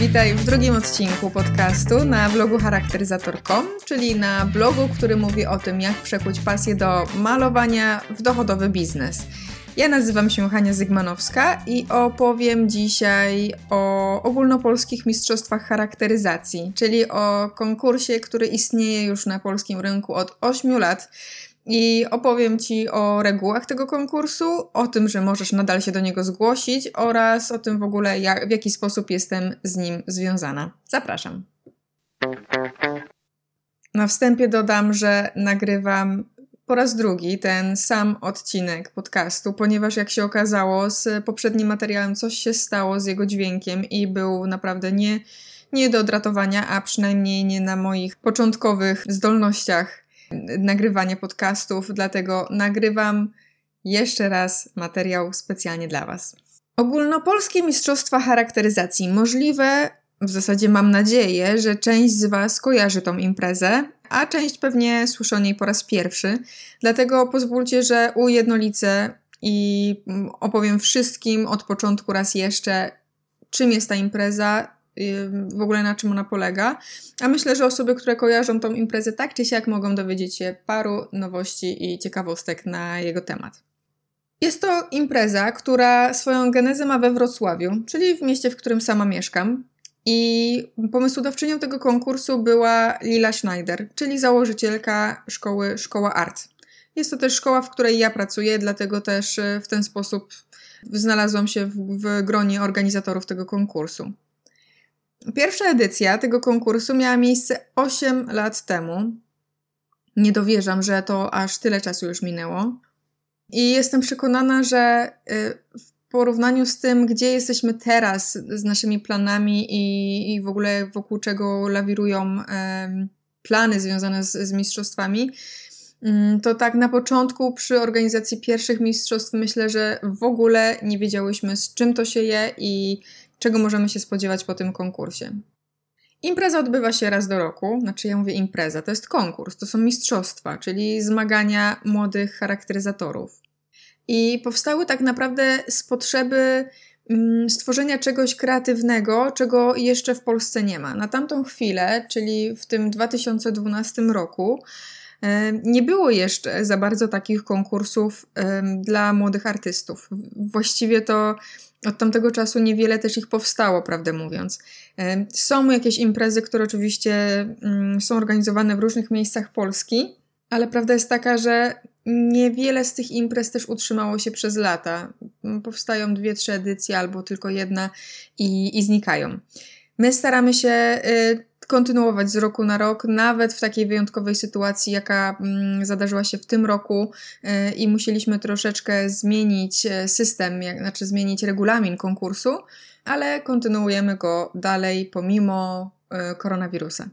Witaj w drugim odcinku podcastu na blogu charakteryzator.com, czyli na blogu, który mówi o tym, jak przekuć pasję do malowania w dochodowy biznes. Ja nazywam się Hania Zygmanowska i opowiem dzisiaj o ogólnopolskich mistrzostwach charakteryzacji, czyli o konkursie, który istnieje już na polskim rynku od 8 lat i opowiem Ci o regułach tego konkursu, o tym, że możesz nadal się do niego zgłosić oraz o tym w ogóle, jak, w jaki sposób jestem z nim związana. Zapraszam. Na wstępie dodam, że nagrywam po raz drugi ten sam odcinek podcastu, ponieważ jak się okazało, z poprzednim materiałem coś się stało z jego dźwiękiem i był naprawdę nie, nie do odratowania, a przynajmniej nie na moich początkowych zdolnościach nagrywania podcastów, dlatego nagrywam jeszcze raz materiał specjalnie dla Was. Ogólnopolskie Mistrzostwa Charakteryzacji. Możliwe, w zasadzie mam nadzieję, że część z Was kojarzy tą imprezę, a część pewnie słyszy o niej po raz pierwszy. Dlatego pozwólcie, że ujednolicę i opowiem wszystkim od początku raz jeszcze, czym jest ta impreza, w ogóle na czym ona polega. A myślę, że osoby, które kojarzą tą imprezę tak czy siak mogą dowiedzieć się paru nowości i ciekawostek na jego temat. Jest to impreza, która swoją genezę ma we Wrocławiu, czyli w mieście, w którym sama mieszkam. I pomysłodawczynią tego konkursu była Lila Schneider, czyli założycielka szkoły Szkoła Art. Jest to też szkoła, w której ja pracuję, dlatego też e, w ten sposób znalazłam się w, w gronie organizatorów tego konkursu. Pierwsza edycja tego konkursu miała miejsce 8 lat temu. Nie dowierzam, że to aż tyle czasu już minęło. I jestem przekonana, że y, w porównaniu z tym, gdzie jesteśmy teraz z naszymi planami i, i w ogóle wokół czego lawirują plany związane z, z mistrzostwami, mm, to tak na początku przy organizacji pierwszych mistrzostw myślę, że w ogóle nie wiedziałyśmy z czym to się je i czego możemy się spodziewać po tym konkursie. Impreza odbywa się raz do roku, znaczy ja mówię impreza, to jest konkurs, to są mistrzostwa, czyli zmagania młodych charakteryzatorów. I powstały tak naprawdę z potrzeby mm, stworzenia czegoś kreatywnego, czego jeszcze w Polsce nie ma. Na tamtą chwilę, czyli w tym 2012 roku, nie było jeszcze za bardzo takich konkursów dla młodych artystów. Właściwie to od tamtego czasu niewiele też ich powstało, prawdę mówiąc. Są jakieś imprezy, które oczywiście mm, są organizowane w różnych miejscach Polski, ale prawda jest taka, że niewiele z tych imprez też utrzymało się przez lata. Powstają dwie, trzy edycje albo tylko jedna i, i znikają. My staramy się y, kontynuować z roku na rok, nawet w takiej wyjątkowej sytuacji, jaka mm, zadarzyła się w tym roku y, i musieliśmy troszeczkę zmienić e, system, znaczy zmienić regulamin konkursu, ale kontynuujemy go dalej pomimo y, koronawirusa.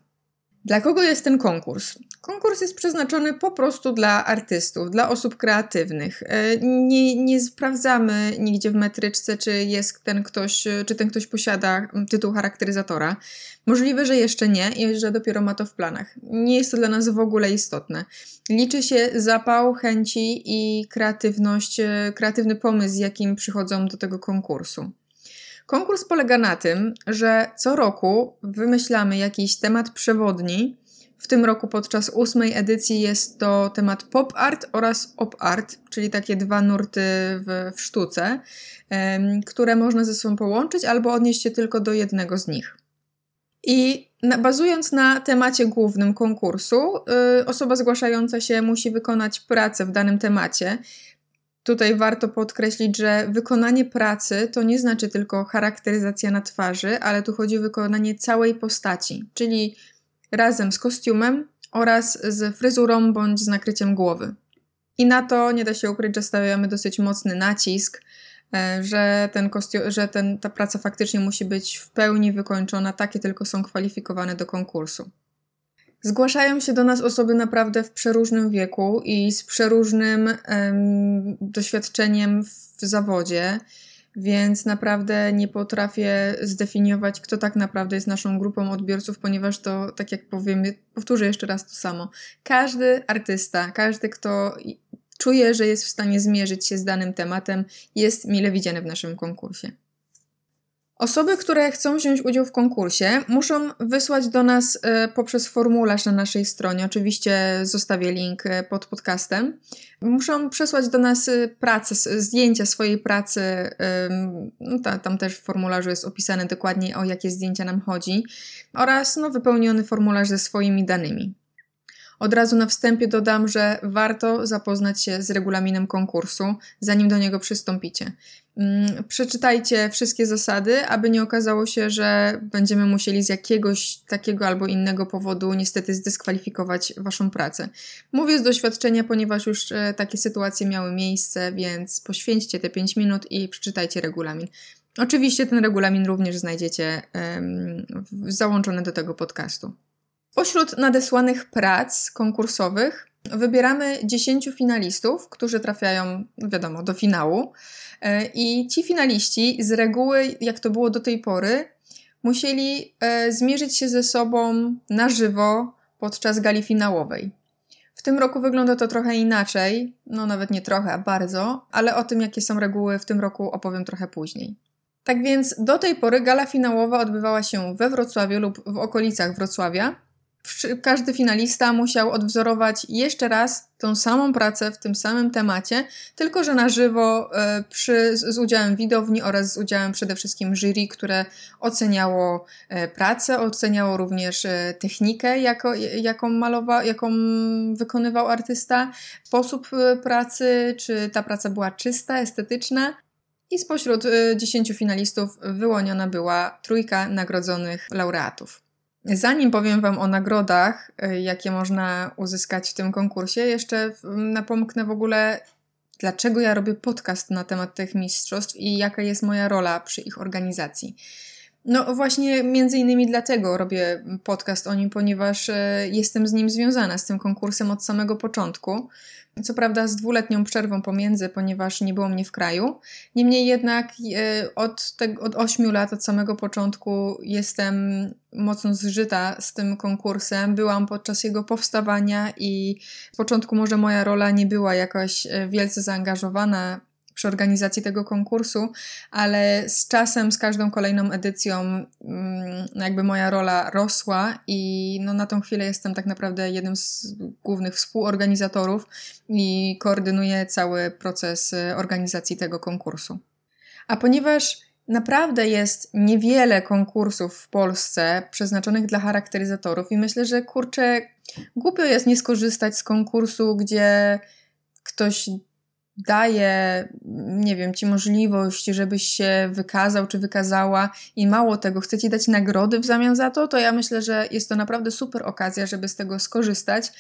Dla kogo jest ten konkurs? Konkurs jest przeznaczony po prostu dla artystów, dla osób kreatywnych. E, nie, nie sprawdzamy nigdzie w metryczce, czy jest ten ktoś, czy ten ktoś posiada tytuł charakteryzatora. Możliwe, że jeszcze nie i że dopiero ma to w planach. Nie jest to dla nas w ogóle istotne. Liczy się zapał, chęci i kreatywność, e, kreatywny pomysł, z jakim przychodzą do tego konkursu. Konkurs polega na tym, że co roku wymyślamy jakiś temat przewodni. W tym roku podczas ósmej edycji jest to temat pop art oraz op art, czyli takie dwa nurty w, w sztuce, które można ze sobą połączyć albo odnieść się tylko do jednego z nich. I na, bazując na temacie głównym konkursu, y, osoba zgłaszająca się musi wykonać pracę w danym temacie. Tutaj warto podkreślić, że wykonanie pracy to nie znaczy tylko charakteryzacja na twarzy, ale tu chodzi o wykonanie całej postaci, czyli razem z kostiumem oraz z fryzurą bądź z nakryciem głowy. I na to nie da się ukryć, że stawiamy dosyć mocny nacisk, e, że, ten kostium, że ten, ta praca faktycznie musi być w pełni wykończona, takie tylko są kwalifikowane do konkursu. Zgłaszają się do nas osoby naprawdę w przeróżnym wieku i z przeróżnym um, doświadczeniem w zawodzie, więc naprawdę nie potrafię zdefiniować, kto tak naprawdę jest naszą grupą odbiorców, ponieważ to, tak jak powiem, powtórzę jeszcze raz to samo. Każdy artysta, każdy, kto czuje, że jest w stanie zmierzyć się z danym tematem, jest mile widziany w naszym konkursie. Osoby, które chcą wziąć udział w konkursie, muszą wysłać do nas e, poprzez formularz na naszej stronie. Oczywiście zostawię link e, pod podcastem. Muszą przesłać do nas e, pracę, zdjęcia swojej pracy. No, tam też w formularzu jest opisane dokładnie o jakie zdjęcia nam chodzi oraz no, wypełniony formularz ze swoimi danymi. Od razu na wstępie dodam, że warto zapoznać się z regulaminem konkursu, zanim do niego przystąpicie. Mm, przeczytajcie wszystkie zasady, aby nie okazało się, że będziemy musieli z jakiegoś takiego albo innego powodu niestety zdyskwalifikować Waszą pracę. Mówię z doświadczenia, ponieważ już e, takie sytuacje miały miejsce, więc poświęćcie te 5 minut i przeczytajcie regulamin. Oczywiście ten regulamin również znajdziecie um, załączony do tego podcastu. Pośród nadesłanych prac konkursowych wybieramy 10 finalistów, którzy trafiają, wiadomo, do finału. E, I ci finaliści z reguły, jak to było do tej pory, musieli e, zmierzyć się ze sobą na żywo podczas gali finałowej. W tym roku wygląda to trochę inaczej, no nawet nie trochę, a bardzo, ale o tym, jakie są reguły w tym roku opowiem trochę później. Tak więc do tej pory gala finałowa odbywała się we Wrocławiu lub w okolicach Wrocławia każdy finalista musiał odwzorować jeszcze raz tą samą pracę w tym samym temacie, tylko że na żywo e, przy, z udziałem widowni oraz z udziałem przede wszystkim jury, które oceniało e, pracę, oceniało również e, technikę, jako, jaką malował, jaką wykonywał artysta, sposób pracy, czy ta praca była czysta, estetyczna. I spośród 10 finalistów wyłoniona była trójka nagrodzonych laureatów. Zanim powiem Wam o nagrodach, y, jakie można uzyskać w tym konkursie, jeszcze napomknę w ogóle, dlaczego ja robię podcast na temat tych mistrzostw i jaka jest moja rola przy ich organizacji. No właśnie między innymi dlatego robię podcast o nim, ponieważ y, jestem z nim związana, z tym konkursem od samego początku. Co prawda z dwuletnią przerwą pomiędzy, ponieważ nie było mnie w kraju. Niemniej jednak e, od, te, od 8 lat, od samego początku jestem mocno zżyta z tym konkursem. Byłam podczas jego powstawania i w początku może moja rola nie była jakoś e, wielce zaangażowana przy organizacji tego konkursu, ale z czasem, z każdą kolejną edycją, mm, jakby moja rola rosła i no, na tą chwilę jestem tak naprawdę jednym z głównych współorganizatorów i koordynuję cały proces y, organizacji tego konkursu. A ponieważ naprawdę jest niewiele konkursów w Polsce przeznaczonych dla charakteryzatorów i myślę, że kurczę, głupio jest nie skorzystać z konkursu, gdzie ktoś daje, nie wiem, ci możliwość, żebyś się wykazał czy wykazała i mało tego, chce ci dać nagrody w zamian za to, to ja myślę, że jest to naprawdę super okazja, żeby z tego skorzystać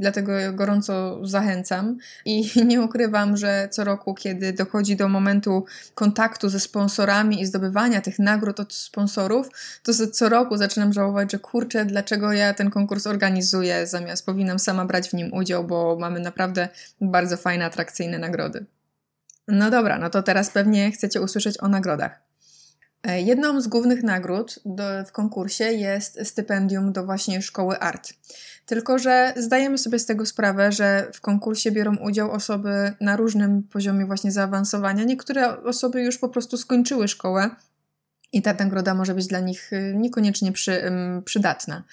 Dlatego gorąco zachęcam i nie ukrywam, że co roku, kiedy dochodzi do momentu kontaktu ze sponsorami i zdobywania tych nagród od sponsorów, to co roku zaczynam żałować, że kurczę, dlaczego ja ten konkurs organizuję, zamiast powinnam sama brać w nim udział, bo mamy naprawdę bardzo fajne, atrakcyjne nagrody. No dobra, no to teraz pewnie chcecie usłyszeć o nagrodach. E, jedną z głównych nagród do, w konkursie jest stypendium do właśnie szkoły art. Tylko, że zdajemy sobie z tego sprawę, że w konkursie biorą udział osoby na różnym poziomie właśnie zaawansowania. Niektóre osoby już po prostu skończyły szkołę i ta nagroda może być dla nich y, niekoniecznie przy, przydatna.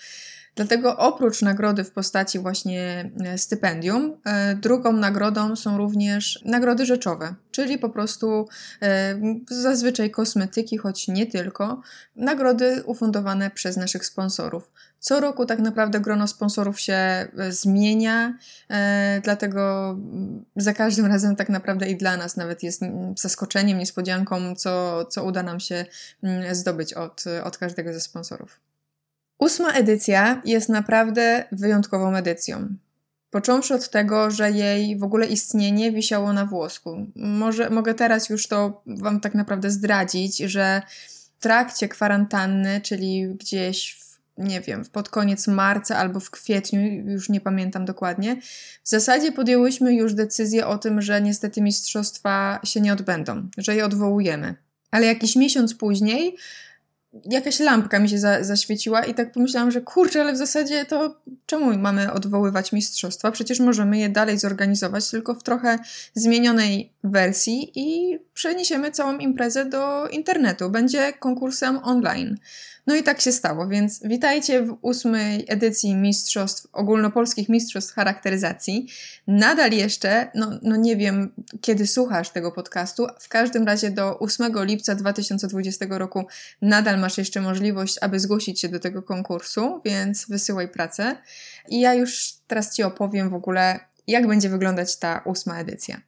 Dlatego oprócz nagrody w postaci właśnie e, stypendium, e, drugą nagrodą są również nagrody rzeczowe, czyli po prostu e, zazwyczaj kosmetyki, choć nie tylko, nagrody ufundowane przez naszych sponsorów. Co roku tak naprawdę grono sponsorów się zmienia, dlatego za każdym razem tak naprawdę i dla nas nawet jest zaskoczeniem, niespodzianką, co, co uda nam się zdobyć od, od każdego ze sponsorów. Ósma edycja jest naprawdę wyjątkową edycją. Począwszy od tego, że jej w ogóle istnienie wisiało na włosku. Może, mogę teraz już to Wam tak naprawdę zdradzić, że w trakcie kwarantanny, czyli gdzieś w, nie wiem, pod koniec marca albo w kwietniu, już nie pamiętam dokładnie, w zasadzie podjęłyśmy już decyzję o tym, że niestety mistrzostwa się nie odbędą, że je odwołujemy. Ale jakiś miesiąc później jakaś lampka mi się za, zaświeciła i tak pomyślałam, że kurczę, ale w zasadzie to czemu mamy odwoływać mistrzostwa? Przecież możemy je dalej zorganizować, tylko w trochę zmienionej wersji i przeniesiemy całą imprezę do internetu. Będzie konkursem online. No i tak się stało, więc witajcie w ósmej edycji Mistrzostw, ogólnopolskich Mistrzostw Charakteryzacji. Nadal jeszcze, no, no nie wiem kiedy słuchasz tego podcastu, w każdym razie do 8 lipca 2020 roku nadal masz jeszcze możliwość, aby zgłosić się do tego konkursu, więc wysyłaj pracę. I ja już teraz Ci opowiem w ogóle, jak będzie wyglądać ta ósma edycja.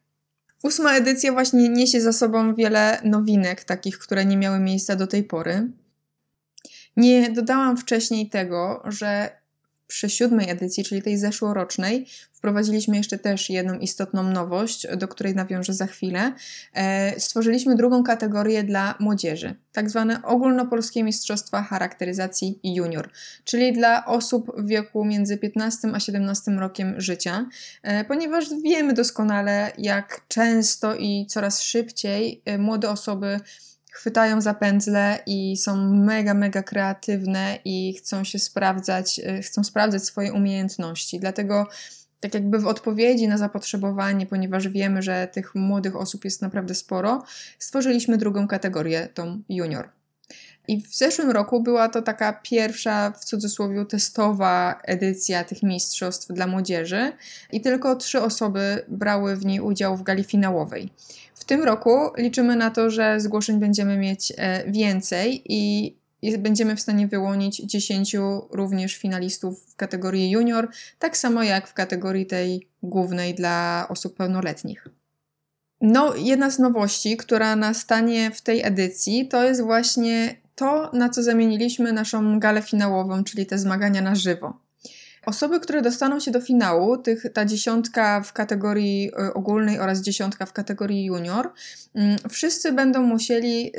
Ósma edycja właśnie niesie za sobą wiele nowinek, takich, które nie miały miejsca do tej pory. Nie dodałam wcześniej tego, że przy siódmej edycji, czyli tej zeszłorocznej, wprowadziliśmy jeszcze też jedną istotną nowość, do której nawiążę za chwilę. E, stworzyliśmy drugą kategorię dla młodzieży, tak zwane ogólnopolskie mistrzostwa charakteryzacji junior, czyli dla osób w wieku między 15 a 17 rokiem życia, e, ponieważ wiemy doskonale, jak często i coraz szybciej e, młode osoby chwytają za pędzle i są mega, mega kreatywne i chcą się sprawdzać, y, chcą sprawdzać swoje umiejętności. Dlatego tak jakby w odpowiedzi na zapotrzebowanie, ponieważ wiemy, że tych młodych osób jest naprawdę sporo, stworzyliśmy drugą kategorię, tą junior. I w zeszłym roku była to taka pierwsza, w cudzysłowie, testowa edycja tych mistrzostw dla młodzieży i tylko trzy osoby brały w niej udział w gali finałowej. W tym roku liczymy na to, że zgłoszeń będziemy mieć e, więcej i będziemy w stanie wyłonić 10 również finalistów w kategorii junior, tak samo jak w kategorii tej głównej dla osób pełnoletnich. No, jedna z nowości, która nastanie w tej edycji, to jest właśnie to, na co zamieniliśmy naszą galę finałową, czyli te zmagania na żywo. Osoby, które dostaną się do finału, tych, ta dziesiątka w kategorii y, ogólnej oraz dziesiątka w kategorii junior, mm, wszyscy będą musieli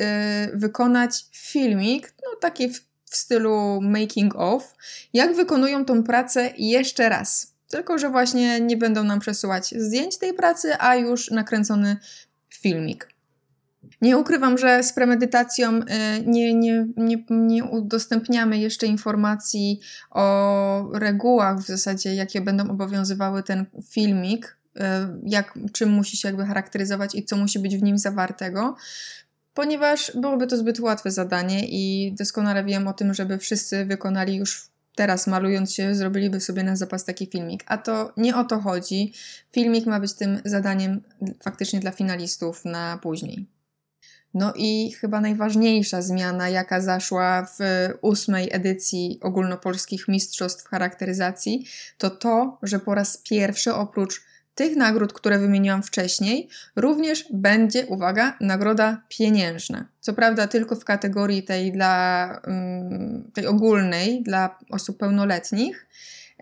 y, wykonać filmik, no taki w, w stylu making of, jak wykonują tą pracę jeszcze raz. Tylko, że właśnie nie będą nam przesyłać zdjęć tej pracy, a już nakręcony filmik. Nie ukrywam, że z premedytacją y, nie, nie, nie, nie udostępniamy jeszcze informacji o regułach w zasadzie, jakie będą obowiązywały ten filmik, y, jak, czym musi się jakby charakteryzować i co musi być w nim zawartego ponieważ byłoby to zbyt łatwe zadanie i doskonale wiem o tym, żeby wszyscy wykonali już teraz malując się, zrobiliby sobie na zapas taki filmik. A to nie o to chodzi. Filmik ma być tym zadaniem faktycznie dla finalistów na później. No i chyba najważniejsza zmiana, jaka zaszła w ósmej edycji ogólnopolskich mistrzostw charakteryzacji, to to, że po raz pierwszy oprócz tych nagród, które wymieniłam wcześniej, również będzie, uwaga, nagroda pieniężna. Co prawda tylko w kategorii tej dla mm, tej ogólnej dla osób pełnoletnich.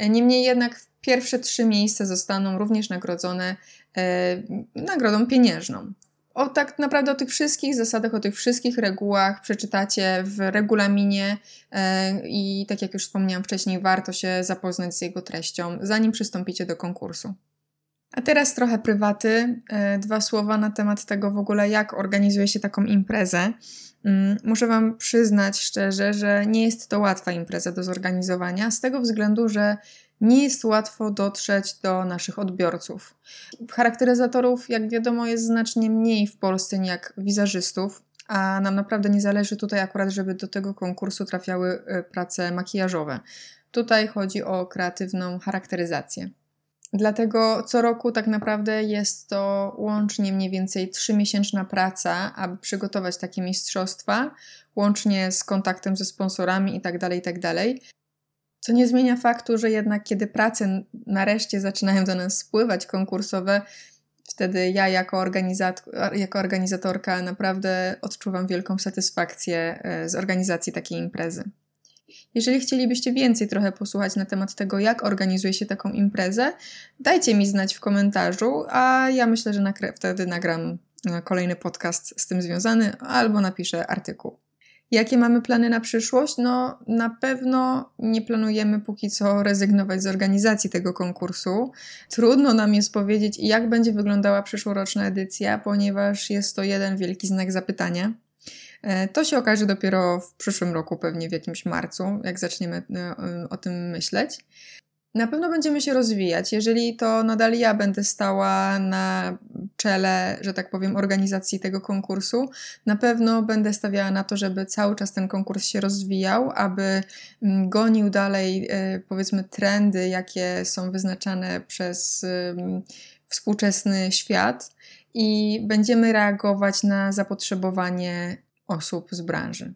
Niemniej jednak pierwsze trzy miejsca zostaną również nagrodzone e, nagrodą pieniężną. O tak naprawdę o tych wszystkich zasadach, o tych wszystkich regułach przeczytacie w regulaminie e, i tak jak już wspomniałam wcześniej, warto się zapoznać z jego treścią, zanim przystąpicie do konkursu. A teraz trochę prywaty, e, dwa słowa na temat tego w ogóle, jak organizuje się taką imprezę. Mm, muszę Wam przyznać szczerze, że nie jest to łatwa impreza do zorganizowania, z tego względu, że nie jest łatwo dotrzeć do naszych odbiorców. Charakteryzatorów, jak wiadomo, jest znacznie mniej w Polsce jak wizerzystów, a nam naprawdę nie zależy tutaj akurat, żeby do tego konkursu trafiały e, prace makijażowe. Tutaj chodzi o kreatywną charakteryzację. Dlatego co roku tak naprawdę jest to łącznie mniej więcej trzymiesięczna praca, aby przygotować takie mistrzostwa, łącznie z kontaktem ze sponsorami itd., tak itd. Co nie zmienia faktu, że jednak kiedy prace nareszcie zaczynają do nas spływać konkursowe, wtedy ja jako, organizator, jako organizatorka naprawdę odczuwam wielką satysfakcję e, z organizacji takiej imprezy. Jeżeli chcielibyście więcej trochę posłuchać na temat tego, jak organizuje się taką imprezę, dajcie mi znać w komentarzu, a ja myślę, że wtedy nagram e, kolejny podcast z tym związany albo napiszę artykuł. Jakie mamy plany na przyszłość? No, na pewno nie planujemy póki co rezygnować z organizacji tego konkursu. Trudno nam jest powiedzieć, jak będzie wyglądała przyszłoroczna edycja, ponieważ jest to jeden wielki znak zapytania. E, to się okaże dopiero w przyszłym roku, pewnie w jakimś marcu, jak zaczniemy o tym myśleć. Na pewno będziemy się rozwijać. Jeżeli to nadal ja będę stała na czele, że tak powiem, organizacji tego konkursu, na pewno będę stawiała na to, żeby cały czas ten konkurs się rozwijał, aby mm, gonił dalej, e, powiedzmy, trendy, jakie są wyznaczane przez współczesny świat i będziemy reagować na zapotrzebowanie osób z branży.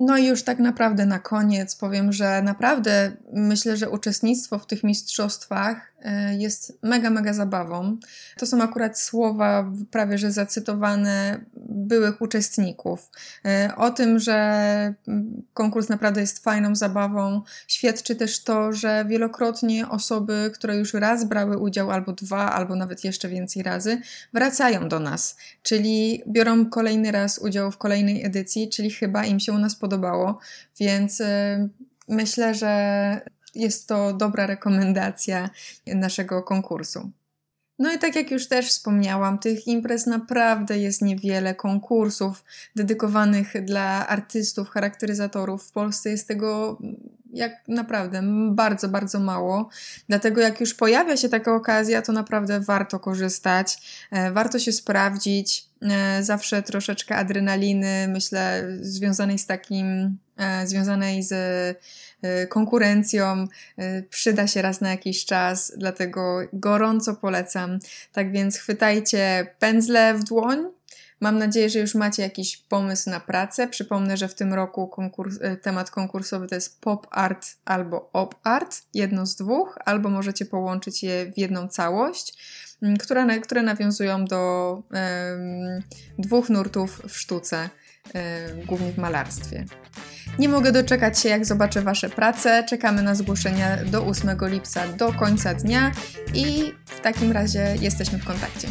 No i już tak naprawdę na koniec powiem, że naprawdę myślę, że uczestnictwo w tych mistrzostwach jest mega, mega zabawą. To są akurat słowa prawie że zacytowane byłych uczestników. E, o tym, że konkurs naprawdę jest fajną zabawą, świadczy też to, że wielokrotnie osoby, które już raz brały udział, albo dwa, albo nawet jeszcze więcej razy, wracają do nas, czyli biorą kolejny raz udział w kolejnej edycji, czyli chyba im się u nas podobało, więc y, myślę, że jest to dobra rekomendacja naszego konkursu. No i tak jak już też wspomniałam, tych imprez naprawdę jest niewiele, konkursów dedykowanych dla artystów, charakteryzatorów. W Polsce jest tego jak naprawdę bardzo, bardzo mało. Dlatego jak już pojawia się taka okazja, to naprawdę warto korzystać, e, warto się sprawdzić. E, zawsze troszeczkę adrenaliny, myślę, związanej z takim, e, związanej z konkurencją, przyda się raz na jakiś czas, dlatego gorąco polecam. Tak więc chwytajcie pędzle w dłoń, Mam nadzieję, że już macie jakiś pomysł na pracę. Przypomnę, że w tym roku konkurs, e, temat konkursowy to jest pop art albo op art, jedno z dwóch, albo możecie połączyć je w jedną całość, które, które nawiązują do dwóch nurtów w sztuce, głównie w malarstwie. Nie mogę doczekać się, jak zobaczę Wasze prace. Czekamy na zgłoszenia do 8 lipca do końca dnia i w takim razie jesteśmy w kontakcie.